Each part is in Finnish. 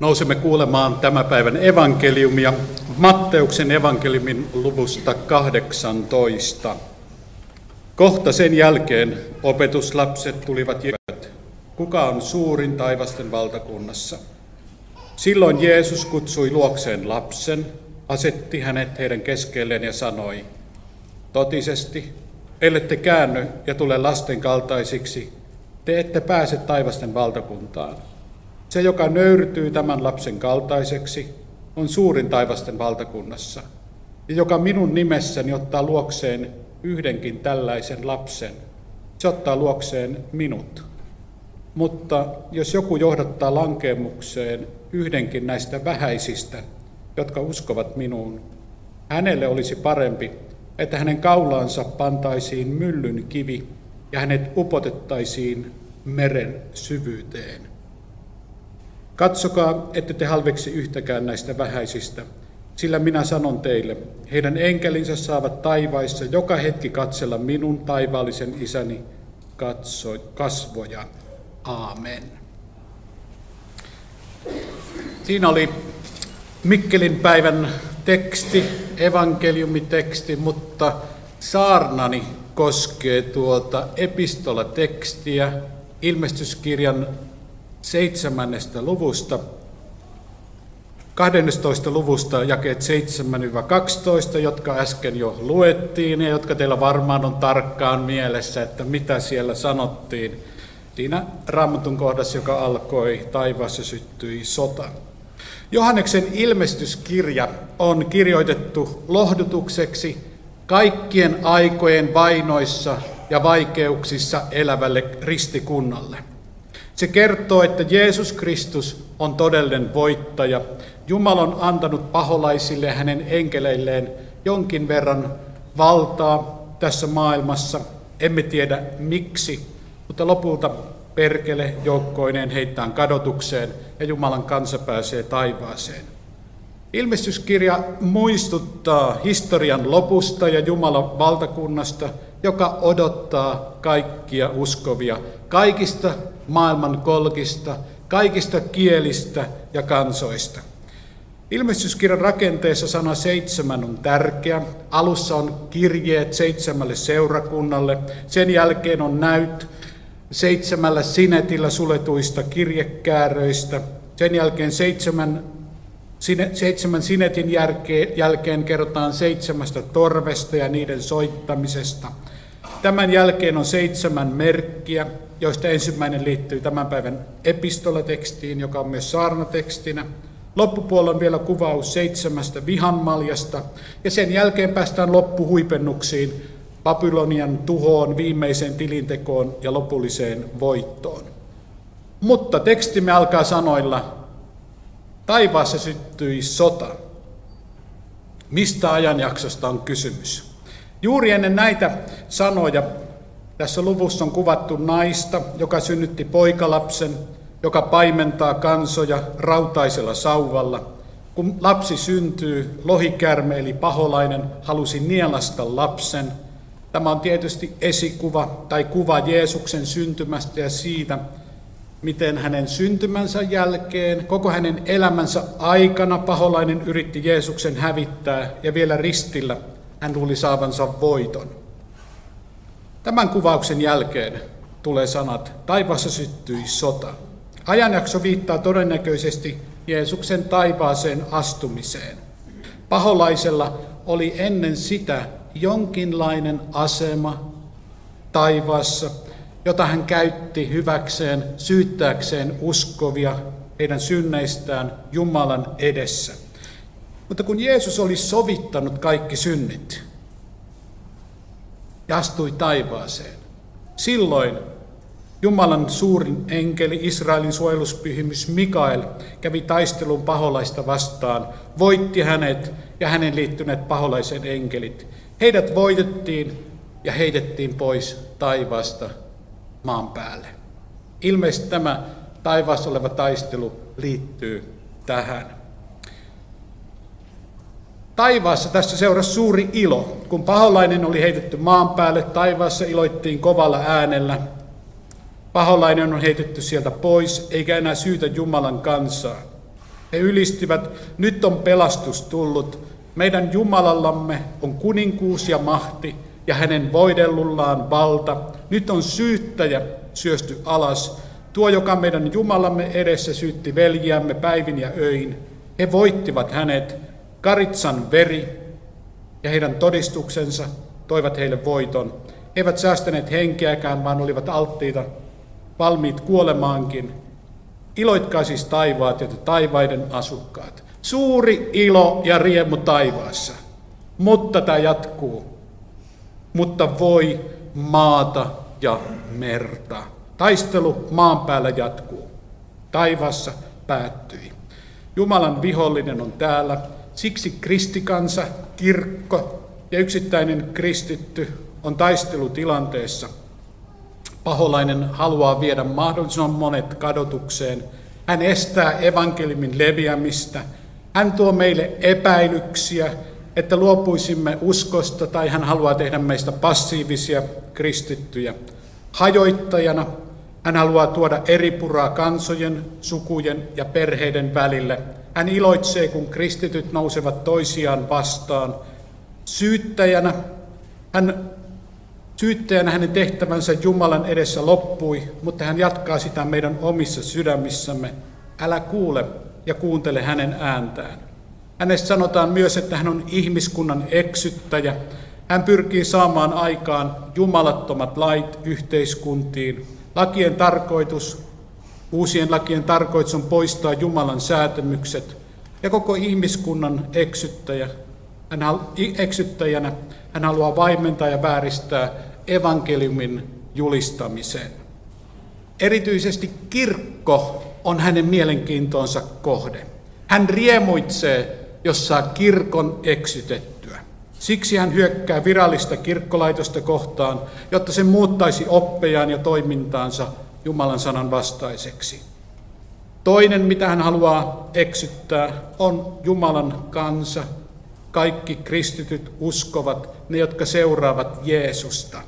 Nousemme kuulemaan tämän päivän evankeliumia Matteuksen evankeliumin luvusta 18. Kohta sen jälkeen opetuslapset tulivat jäävät. Kuka on suurin taivasten valtakunnassa? Silloin Jeesus kutsui luokseen lapsen, asetti hänet heidän keskelleen ja sanoi, Totisesti, ellette käänny ja tule lasten kaltaisiksi, te ette pääse taivasten valtakuntaan. Se, joka nöyrtyy tämän lapsen kaltaiseksi, on suurin taivasten valtakunnassa. Ja joka minun nimessäni ottaa luokseen yhdenkin tällaisen lapsen, se ottaa luokseen minut. Mutta jos joku johdattaa lankemukseen yhdenkin näistä vähäisistä, jotka uskovat minuun, hänelle olisi parempi, että hänen kaulaansa pantaisiin myllyn kivi ja hänet upotettaisiin meren syvyyteen. Katsokaa, ette te halveksi yhtäkään näistä vähäisistä, sillä minä sanon teille, heidän enkelinsä saavat taivaissa joka hetki katsella minun taivaallisen isäni katso, kasvoja. Aamen. Siinä oli Mikkelin päivän teksti, evankeliumiteksti, mutta saarnani koskee tuota epistolatekstiä ilmestyskirjan seitsemännestä luvusta, 12. luvusta jakeet 7-12, jotka äsken jo luettiin ja jotka teillä varmaan on tarkkaan mielessä, että mitä siellä sanottiin siinä raamatun kohdassa, joka alkoi taivaassa syttyi sota. Johanneksen ilmestyskirja on kirjoitettu lohdutukseksi kaikkien aikojen vainoissa ja vaikeuksissa elävälle ristikunnalle. Se kertoo, että Jeesus Kristus on todellinen voittaja. Jumala on antanut paholaisille hänen enkeleilleen jonkin verran valtaa tässä maailmassa. Emme tiedä miksi, mutta lopulta perkele joukkoineen heittää kadotukseen ja Jumalan kansa pääsee taivaaseen. Ilmestyskirja muistuttaa historian lopusta ja Jumalan valtakunnasta, joka odottaa kaikkia uskovia kaikista maailman kolkista, kaikista kielistä ja kansoista. Ilmestyskirjan rakenteessa sana seitsemän on tärkeä. Alussa on kirjeet seitsemälle seurakunnalle. Sen jälkeen on näyt seitsemällä sinetillä suletuista kirjekääröistä. Sen jälkeen seitsemän, seitsemän sinetin jälkeen, jälkeen kerrotaan seitsemästä torvesta ja niiden soittamisesta. Tämän jälkeen on seitsemän merkkiä, joista ensimmäinen liittyy tämän päivän epistolatekstiin, joka on myös saarnatekstinä. Loppupuolella on vielä kuvaus seitsemästä vihanmaljasta, ja sen jälkeen päästään loppuhuipennuksiin, Babylonian tuhoon, viimeiseen tilintekoon ja lopulliseen voittoon. Mutta tekstimme alkaa sanoilla, taivaassa syttyi sota. Mistä ajanjaksosta on kysymys? Juuri ennen näitä sanoja tässä luvussa on kuvattu naista, joka synnytti poikalapsen, joka paimentaa kansoja rautaisella sauvalla. Kun lapsi syntyy, lohikärme eli paholainen halusi nielasta lapsen. Tämä on tietysti esikuva tai kuva Jeesuksen syntymästä ja siitä, miten hänen syntymänsä jälkeen, koko hänen elämänsä aikana paholainen yritti Jeesuksen hävittää ja vielä ristillä hän luuli saavansa voiton. Tämän kuvauksen jälkeen tulee sanat, taivaassa syttyi sota. Ajanjakso viittaa todennäköisesti Jeesuksen taivaaseen astumiseen. Paholaisella oli ennen sitä jonkinlainen asema taivaassa, jota hän käytti hyväkseen syyttääkseen uskovia heidän synneistään Jumalan edessä. Mutta kun Jeesus oli sovittanut kaikki synnit, ja astui taivaaseen. Silloin Jumalan suurin enkeli, Israelin suojeluspyhimys Mikael, kävi taistelun paholaista vastaan, voitti hänet ja hänen liittyneet paholaisen enkelit. Heidät voitettiin ja heitettiin pois taivaasta maan päälle. Ilmeisesti tämä taivaassa oleva taistelu liittyy tähän. Taivaassa tässä seurasi suuri ilo. Kun paholainen oli heitetty maan päälle, taivaassa iloittiin kovalla äänellä. Paholainen on heitetty sieltä pois, eikä enää syytä Jumalan kansaa. He ylistivät, nyt on pelastus tullut, meidän Jumalallamme on kuninkuus ja mahti, ja hänen voidellullaan valta. Nyt on syyttäjä syösty alas, tuo, joka meidän Jumalamme edessä syytti veljiämme päivin ja öin. He voittivat hänet, Karitsan veri ja heidän todistuksensa toivat heille voiton. He eivät säästäneet henkeäkään, vaan olivat alttiita, valmiit kuolemaankin. Iloitkaa siis taivaat ja taivaiden asukkaat. Suuri ilo ja riemu taivaassa. Mutta tämä jatkuu. Mutta voi maata ja merta. Taistelu maan päällä jatkuu. Taivassa päättyi. Jumalan vihollinen on täällä, siksi kristikansa, kirkko ja yksittäinen kristitty on taistelutilanteessa. Paholainen haluaa viedä mahdollisimman monet kadotukseen. Hän estää evankeliumin leviämistä. Hän tuo meille epäilyksiä, että luopuisimme uskosta tai hän haluaa tehdä meistä passiivisia kristittyjä. Hajoittajana hän haluaa tuoda eri puraa kansojen, sukujen ja perheiden välille. Hän iloitsee, kun kristityt nousevat toisiaan vastaan. Syyttäjänä hän Syyttäjänä hänen tehtävänsä Jumalan edessä loppui, mutta hän jatkaa sitä meidän omissa sydämissämme. Älä kuule ja kuuntele hänen ääntään. Hänestä sanotaan myös, että hän on ihmiskunnan eksyttäjä. Hän pyrkii saamaan aikaan jumalattomat lait yhteiskuntiin. Lakien tarkoitus, uusien lakien tarkoitus on poistaa Jumalan säätämykset ja koko ihmiskunnan eksyttäjä. Hän, eksyttäjänä hän haluaa vaimentaa ja vääristää evankeliumin julistamiseen. Erityisesti kirkko on hänen mielenkiintonsa kohde. Hän riemuitsee, jos saa kirkon eksytettyä. Siksi hän hyökkää virallista kirkkolaitosta kohtaan, jotta se muuttaisi oppejaan ja toimintaansa Jumalan sanan vastaiseksi. Toinen, mitä hän haluaa eksyttää, on Jumalan kansa, kaikki kristityt uskovat, ne jotka seuraavat Jeesusta.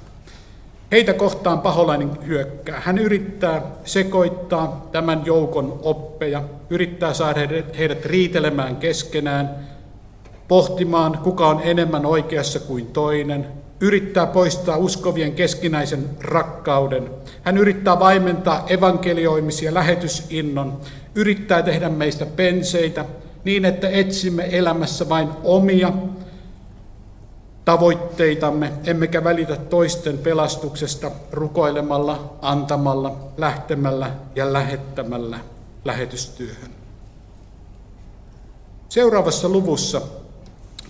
Heitä kohtaan paholainen hyökkää. Hän yrittää sekoittaa tämän joukon oppeja, yrittää saada heidät riitelemään keskenään, pohtimaan, kuka on enemmän oikeassa kuin toinen, yrittää poistaa uskovien keskinäisen rakkauden. Hän yrittää vaimentaa evankelioimisia lähetysinnon, yrittää tehdä meistä penseitä niin, että etsimme elämässä vain omia tavoitteitamme, emmekä välitä toisten pelastuksesta rukoilemalla, antamalla, lähtemällä ja lähettämällä lähetystyöhön. Seuraavassa luvussa,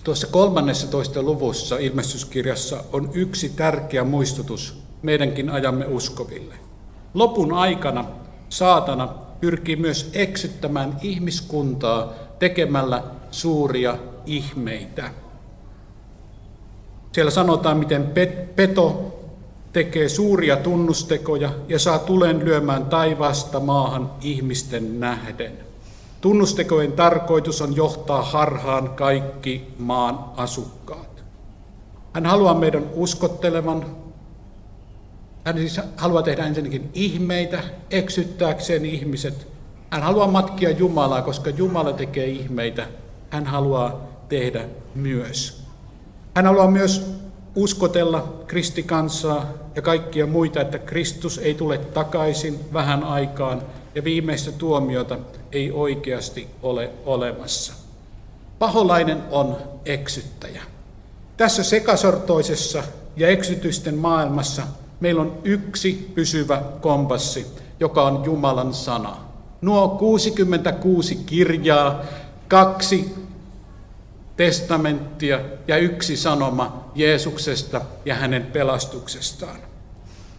tuossa 13. luvussa ilmestyskirjassa on yksi tärkeä muistutus meidänkin ajamme uskoville. Lopun aikana saatana pyrkii myös eksyttämään ihmiskuntaa tekemällä suuria ihmeitä. Siellä sanotaan, miten peto tekee suuria tunnustekoja ja saa tulen lyömään taivaasta maahan ihmisten nähden. Tunnustekojen tarkoitus on johtaa harhaan kaikki maan asukkaat. Hän haluaa meidän uskottelevan. Hän siis haluaa tehdä ensinnäkin ihmeitä eksyttääkseen ihmiset. Hän haluaa matkia Jumalaa, koska Jumala tekee ihmeitä. Hän haluaa tehdä myös. Hän haluaa myös uskotella kristikansaa ja kaikkia muita, että Kristus ei tule takaisin vähän aikaan ja viimeistä tuomiota ei oikeasti ole olemassa. Paholainen on eksyttäjä. Tässä sekasortoisessa ja eksytysten maailmassa meillä on yksi pysyvä kompassi, joka on Jumalan sana. Nuo 66 kirjaa, kaksi testamenttia ja yksi sanoma Jeesuksesta ja hänen pelastuksestaan.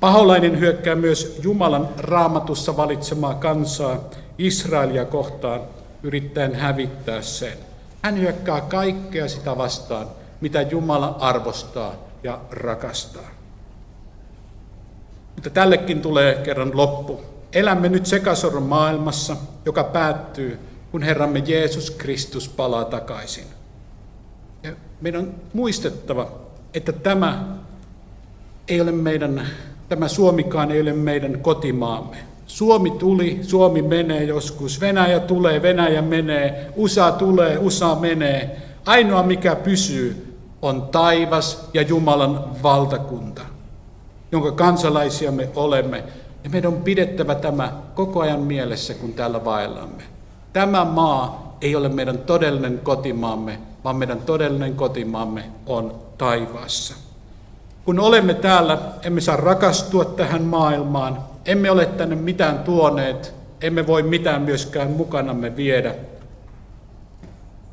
Paholainen hyökkää myös Jumalan raamatussa valitsemaa kansaa Israelia kohtaan, yrittäen hävittää sen. Hän hyökkää kaikkea sitä vastaan, mitä Jumala arvostaa ja rakastaa. Mutta tällekin tulee kerran loppu. Elämme nyt sekasorron maailmassa, joka päättyy, kun Herramme Jeesus Kristus palaa takaisin. Ja meidän on muistettava, että tämä ei ole meidän, tämä Suomikaan ei ole meidän kotimaamme. Suomi tuli, Suomi menee joskus, Venäjä tulee, Venäjä menee, USA tulee, USA menee. Ainoa mikä pysyy on taivas ja Jumalan valtakunta, jonka kansalaisia me olemme. Ja meidän on pidettävä tämä koko ajan mielessä, kun täällä vaellamme. Tämä maa ei ole meidän todellinen kotimaamme, vaan meidän todellinen kotimaamme on taivaassa. Kun olemme täällä, emme saa rakastua tähän maailmaan, emme ole tänne mitään tuoneet, emme voi mitään myöskään mukanamme viedä.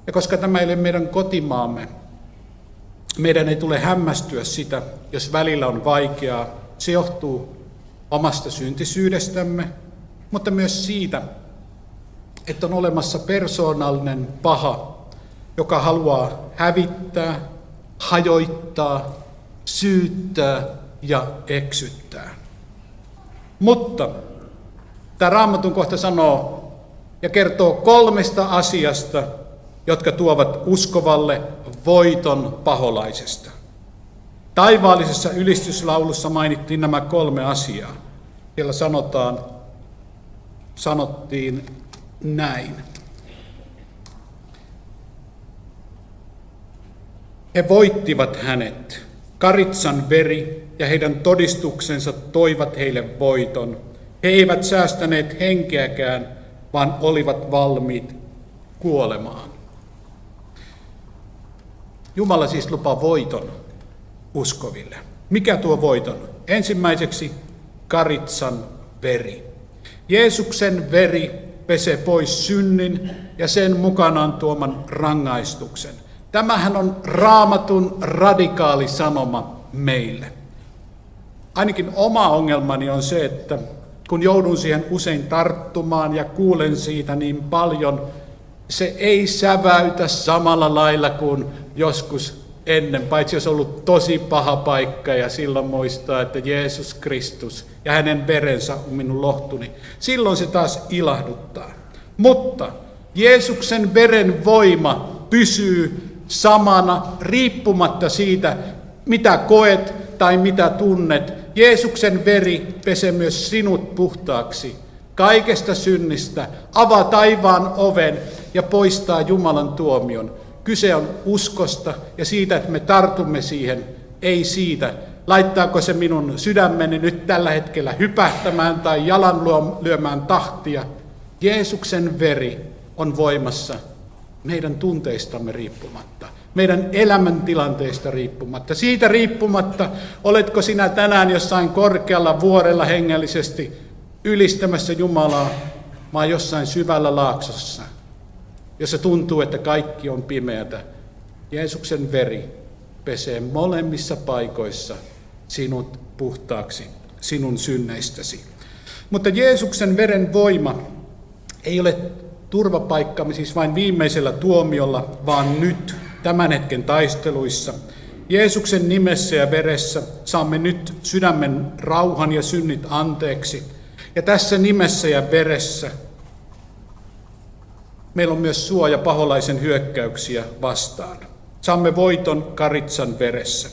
Ja koska tämä ei ole meidän kotimaamme, meidän ei tule hämmästyä sitä, jos välillä on vaikeaa. Se johtuu omasta syntisyydestämme, mutta myös siitä, että on olemassa persoonallinen paha, joka haluaa hävittää, hajoittaa, syyttää ja eksyttää. Mutta tämä raamatun kohta sanoo ja kertoo kolmesta asiasta, jotka tuovat uskovalle voiton paholaisesta. Taivaallisessa ylistyslaulussa mainittiin nämä kolme asiaa. Siellä sanotaan, sanottiin näin. He voittivat hänet. Karitsan veri ja heidän todistuksensa toivat heille voiton. He eivät säästäneet henkeäkään, vaan olivat valmiit kuolemaan. Jumala siis lupaa voiton uskoville. Mikä tuo voiton? Ensimmäiseksi karitsan veri. Jeesuksen veri pesee pois synnin ja sen mukanaan tuoman rangaistuksen. Tämähän on raamatun radikaali sanoma meille. Ainakin oma ongelmani on se, että kun joudun siihen usein tarttumaan ja kuulen siitä niin paljon, se ei säväytä samalla lailla kuin joskus ennen, paitsi jos on ollut tosi paha paikka ja silloin muistaa, että Jeesus Kristus ja hänen verensä on minun lohtuni. Silloin se taas ilahduttaa. Mutta Jeesuksen veren voima pysyy samana riippumatta siitä, mitä koet tai mitä tunnet. Jeesuksen veri pesee myös sinut puhtaaksi kaikesta synnistä, avaa taivaan oven ja poistaa Jumalan tuomion. Kyse on uskosta ja siitä, että me tartumme siihen, ei siitä, laittaako se minun sydämeni nyt tällä hetkellä hypähtämään tai jalan lyömään tahtia. Jeesuksen veri on voimassa meidän tunteistamme riippumatta, meidän elämäntilanteista riippumatta, siitä riippumatta, oletko sinä tänään jossain korkealla vuorella hengellisesti ylistämässä Jumalaa, vai jossain syvällä laaksossa, jossa tuntuu, että kaikki on pimeätä. Jeesuksen veri pesee molemmissa paikoissa sinut puhtaaksi sinun synneistäsi. Mutta Jeesuksen veren voima ei ole turvapaikkamme siis vain viimeisellä tuomiolla, vaan nyt, tämän hetken taisteluissa. Jeesuksen nimessä ja veressä saamme nyt sydämen rauhan ja synnit anteeksi. Ja tässä nimessä ja veressä meillä on myös suoja paholaisen hyökkäyksiä vastaan. Saamme voiton karitsan veressä.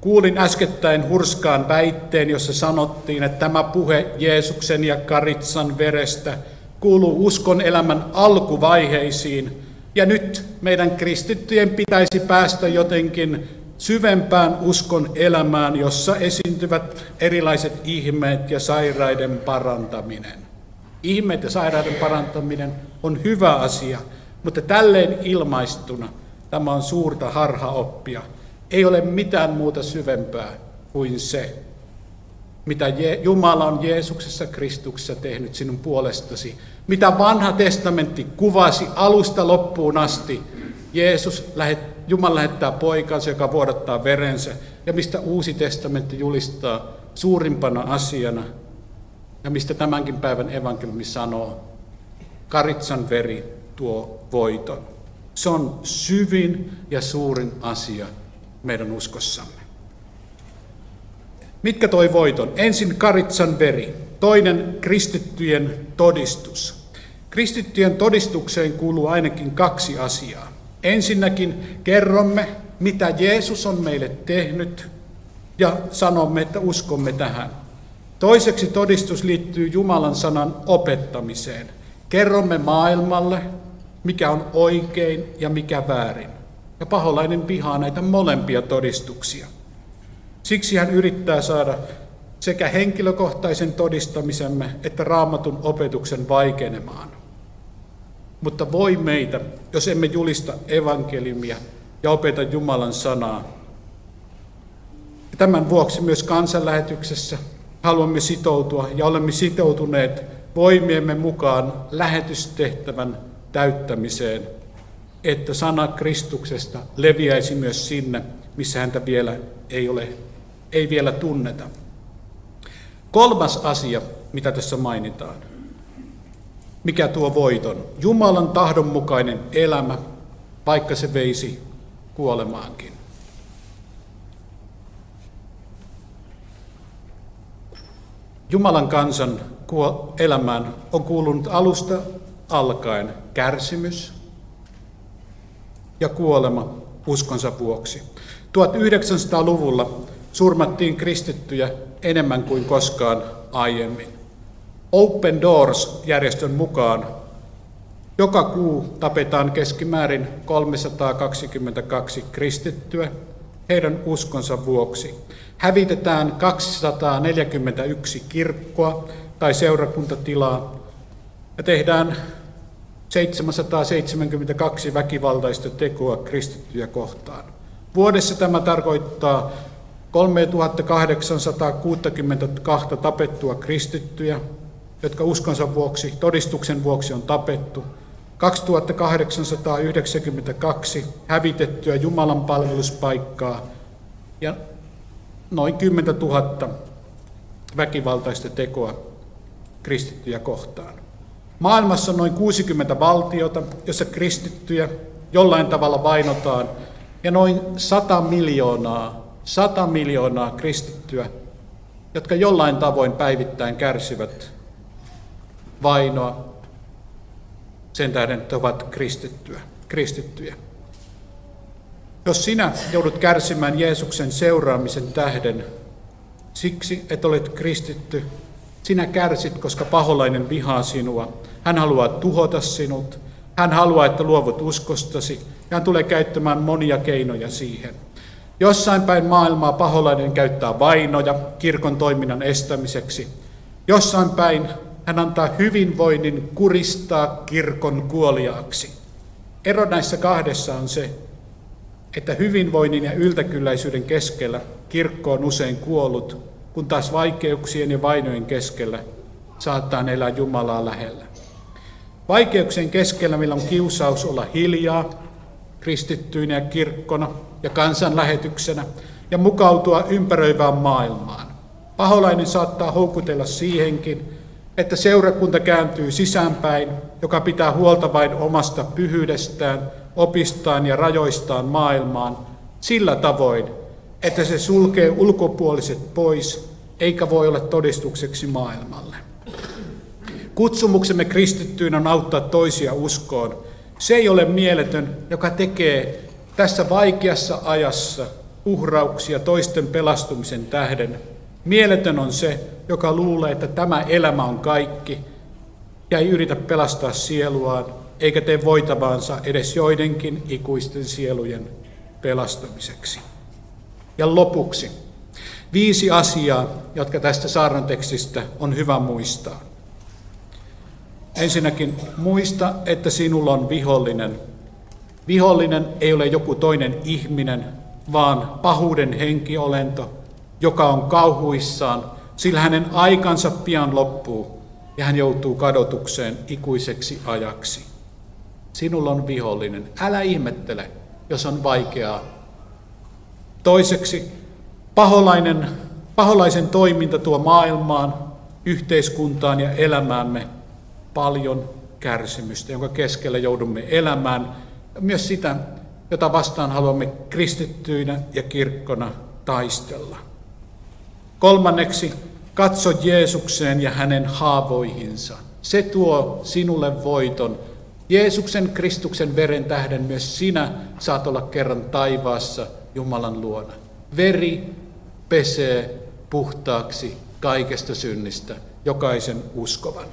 Kuulin äskettäin hurskaan väitteen, jossa sanottiin, että tämä puhe Jeesuksen ja karitsan verestä – kuuluu uskon elämän alkuvaiheisiin, ja nyt meidän kristittyjen pitäisi päästä jotenkin syvempään uskon elämään, jossa esiintyvät erilaiset ihmeet ja sairaiden parantaminen. Ihmeet ja sairaiden parantaminen on hyvä asia, mutta tälleen ilmaistuna tämä on suurta harhaoppia. Ei ole mitään muuta syvempää kuin se, mitä Jumala on Jeesuksessa Kristuksessa tehnyt sinun puolestasi, mitä vanha testamentti kuvasi alusta loppuun asti. Jeesus, Jumala lähettää poikansa, joka vuodattaa verensä, ja mistä uusi testamentti julistaa suurimpana asiana, ja mistä tämänkin päivän evankeliumi sanoo, karitsan veri tuo voiton. Se on syvin ja suurin asia meidän uskossamme. Mitkä toi voiton? Ensin Karitsan veri, toinen kristittyjen todistus. Kristittyjen todistukseen kuuluu ainakin kaksi asiaa. Ensinnäkin kerromme, mitä Jeesus on meille tehnyt, ja sanomme, että uskomme tähän. Toiseksi todistus liittyy Jumalan sanan opettamiseen. Kerromme maailmalle, mikä on oikein ja mikä väärin. Ja paholainen vihaa näitä molempia todistuksia. Siksi hän yrittää saada sekä henkilökohtaisen todistamisemme että raamatun opetuksen vaikenemaan. Mutta voi meitä, jos emme julista evankeliumia ja opeta Jumalan sanaa. Tämän vuoksi myös kansanlähetyksessä haluamme sitoutua ja olemme sitoutuneet voimiemme mukaan lähetystehtävän täyttämiseen, että sana Kristuksesta leviäisi myös sinne, missä häntä vielä ei, ole, ei vielä tunneta. Kolmas asia, mitä tässä mainitaan. Mikä tuo voiton? Jumalan tahdon mukainen elämä, vaikka se veisi kuolemaankin. Jumalan kansan elämään on kuulunut alusta alkaen kärsimys ja kuolema uskonsa vuoksi. 1900-luvulla surmattiin kristittyjä enemmän kuin koskaan aiemmin. Open Doors-järjestön mukaan joka kuu tapetaan keskimäärin 322 kristittyä heidän uskonsa vuoksi. Hävitetään 241 kirkkoa tai seurakuntatilaa ja tehdään 772 väkivaltaista tekoa kristittyjä kohtaan. Vuodessa tämä tarkoittaa 3862 tapettua kristittyjä, jotka uskonsa vuoksi, todistuksen vuoksi on tapettu, 2892 hävitettyä Jumalan palveluspaikkaa ja noin 10 000 väkivaltaista tekoa kristittyjä kohtaan. Maailmassa on noin 60 valtiota, jossa kristittyjä jollain tavalla vainotaan, ja noin 100 miljoonaa, 100 miljoonaa kristittyä, jotka jollain tavoin päivittäin kärsivät vainoa sen tähden, että ovat kristittyä, kristittyjä. Jos sinä joudut kärsimään Jeesuksen seuraamisen tähden siksi, että olet kristitty, sinä kärsit, koska paholainen vihaa sinua. Hän haluaa tuhota sinut. Hän haluaa, että luovut uskostasi, ja hän tulee käyttämään monia keinoja siihen. Jossain päin maailmaa paholainen käyttää vainoja kirkon toiminnan estämiseksi. Jossain päin hän antaa hyvinvoinnin kuristaa kirkon kuoliaaksi. Ero näissä kahdessa on se, että hyvinvoinnin ja yltäkylläisyyden keskellä kirkko on usein kuollut, kun taas vaikeuksien ja vainojen keskellä saattaa elää Jumalaa lähellä. Vaikeuksien keskellä meillä on kiusaus olla hiljaa, kristittyinä ja kirkkona ja kansanlähetyksenä ja mukautua ympäröivään maailmaan. Paholainen saattaa houkutella siihenkin, että seurakunta kääntyy sisäänpäin, joka pitää huolta vain omasta pyhyydestään, opistaan ja rajoistaan maailmaan, sillä tavoin, että se sulkee ulkopuoliset pois, eikä voi olla todistukseksi maailmalle. Kutsumuksemme kristittyyn on auttaa toisia uskoon. Se ei ole mieletön, joka tekee tässä vaikeassa ajassa uhrauksia toisten pelastumisen tähden. Mieletön on se, joka luulee, että tämä elämä on kaikki ja ei yritä pelastaa sieluaan, eikä tee voitavaansa edes joidenkin ikuisten sielujen pelastamiseksi. Ja lopuksi viisi asiaa, jotka tästä saarnan tekstistä on hyvä muistaa. Ensinnäkin muista, että sinulla on vihollinen. Vihollinen ei ole joku toinen ihminen, vaan pahuuden henkiolento, joka on kauhuissaan, sillä hänen aikansa pian loppuu ja hän joutuu kadotukseen ikuiseksi ajaksi. Sinulla on vihollinen. Älä ihmettele, jos on vaikeaa Toiseksi paholainen, paholaisen toiminta tuo maailmaan, yhteiskuntaan ja elämäämme paljon kärsimystä, jonka keskellä joudumme elämään. Myös sitä, jota vastaan haluamme kristittyinä ja kirkkona taistella. Kolmanneksi, katso Jeesukseen ja hänen haavoihinsa. Se tuo sinulle voiton. Jeesuksen Kristuksen veren tähden myös sinä saat olla kerran taivaassa Jumalan luona. Veri pesee puhtaaksi kaikesta synnistä jokaisen uskovan.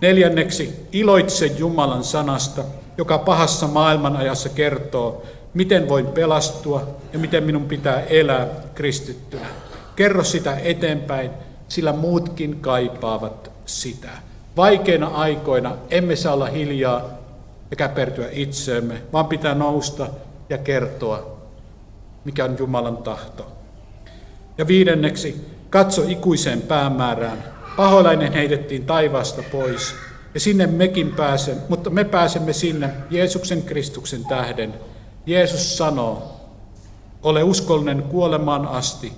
Neljänneksi, iloitse Jumalan sanasta, joka pahassa maailmanajassa kertoo, miten voin pelastua ja miten minun pitää elää kristittynä. Kerro sitä eteenpäin, sillä muutkin kaipaavat sitä. Vaikeina aikoina emme saa olla hiljaa ja käpertyä itseemme, vaan pitää nousta ja kertoa, mikä on Jumalan tahto. Ja viidenneksi, katso ikuiseen päämäärään. Pahoilainen heitettiin taivaasta pois, ja sinne mekin pääsemme, mutta me pääsemme sinne Jeesuksen Kristuksen tähden. Jeesus sanoo, ole uskollinen kuolemaan asti,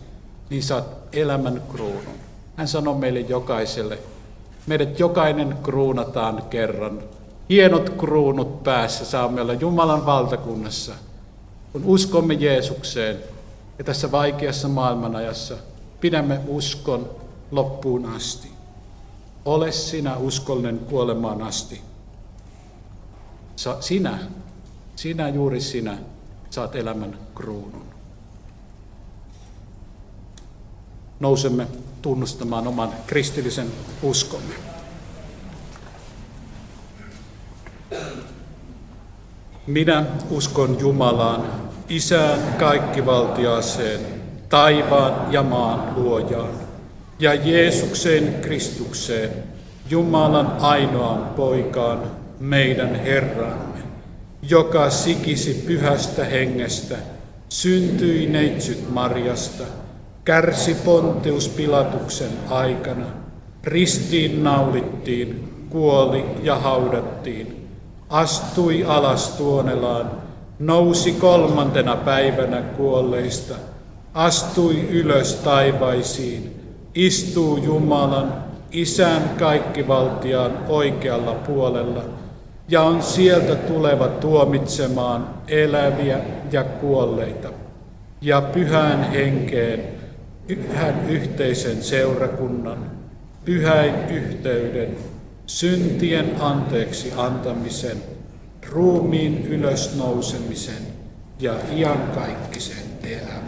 niin saat elämän kruunun. Hän sanoo meille jokaiselle, meidät jokainen kruunataan kerran. Hienot kruunut päässä saamme olla Jumalan valtakunnassa, kun uskomme Jeesukseen ja tässä vaikeassa maailmanajassa pidämme uskon loppuun asti. Ole sinä uskollinen kuolemaan asti. Sa, sinä, sinä juuri sinä saat elämän kruunun. Nousemme tunnustamaan oman kristillisen uskomme. Minä uskon Jumalaan, Isään kaikkivaltiaseen, taivaan ja maan luojaan, ja Jeesukseen Kristukseen, Jumalan ainoaan poikaan, meidän Herramme, joka sikisi pyhästä hengestä, syntyi neitsyt Marjasta, kärsi Pontius Pilatuksen aikana, ristiin naulittiin, kuoli ja haudattiin, astui alas tuonelaan, nousi kolmantena päivänä kuolleista, astui ylös taivaisiin, istuu Jumalan, Isän kaikkivaltiaan oikealla puolella ja on sieltä tuleva tuomitsemaan eläviä ja kuolleita ja pyhän henkeen, pyhän yhteisen seurakunnan, pyhäin yhteyden, syntien anteeksi antamisen, ruumiin ylösnousemisen ja iankaikkisen elämän.